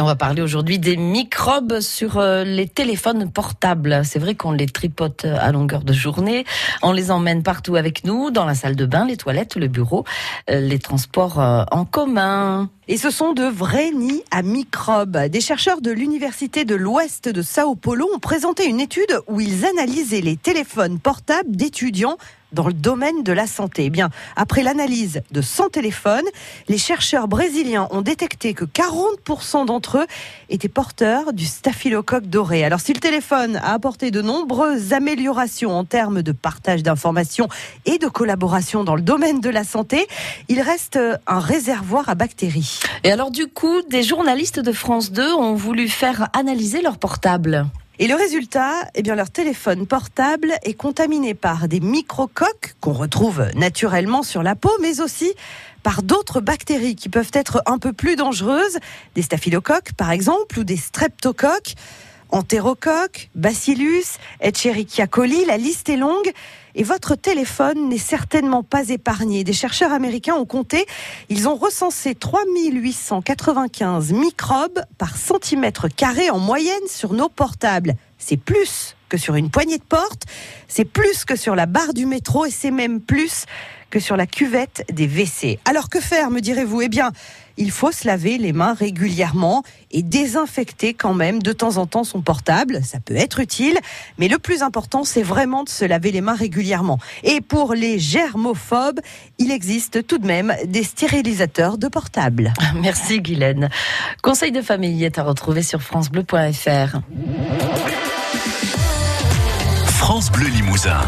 on va parler aujourd'hui des microbes sur euh, les téléphones portables. C'est vrai qu'on les tripote à longueur de journée, on les emmène partout avec nous, dans la salle de bain, les toilettes, le bureau, euh, les transports euh, en commun. Et ce sont de vrais nids à microbes. Des chercheurs de l'Université de l'Ouest de Sao Paulo ont présenté une étude où ils analysaient les téléphones portables d'étudiants dans le domaine de la santé. Eh bien, après l'analyse de 100 téléphones, les chercheurs brésiliens ont détecté que 40% d'entre eux étaient porteurs du staphylocoque doré. Alors, si le téléphone a apporté de nombreuses améliorations en termes de partage d'informations et de collaboration dans le domaine de la santé, il reste un réservoir à bactéries. Et alors, du coup, des journalistes de France 2 ont voulu faire analyser leur portable. Et le résultat, eh bien, leur téléphone portable est contaminé par des microcoques qu'on retrouve naturellement sur la peau, mais aussi par d'autres bactéries qui peuvent être un peu plus dangereuses, des staphylocoques par exemple, ou des streptocoques entérocoque, bacillus, Escherichia coli, la liste est longue. Et votre téléphone n'est certainement pas épargné. Des chercheurs américains ont compté, ils ont recensé 3895 microbes par centimètre carré en moyenne sur nos portables. C'est plus que sur une poignée de porte, c'est plus que sur la barre du métro et c'est même plus que sur la cuvette des WC. Alors que faire, me direz-vous? Eh bien, il faut se laver les mains régulièrement et désinfecter quand même de temps en temps son portable. Ça peut être utile, mais le plus important, c'est vraiment de se laver les mains régulièrement. Et pour les germophobes, il existe tout de même des stérilisateurs de portables. Merci Guylaine. Conseil de famille est à retrouver sur francebleu.fr. France Bleu Limousin.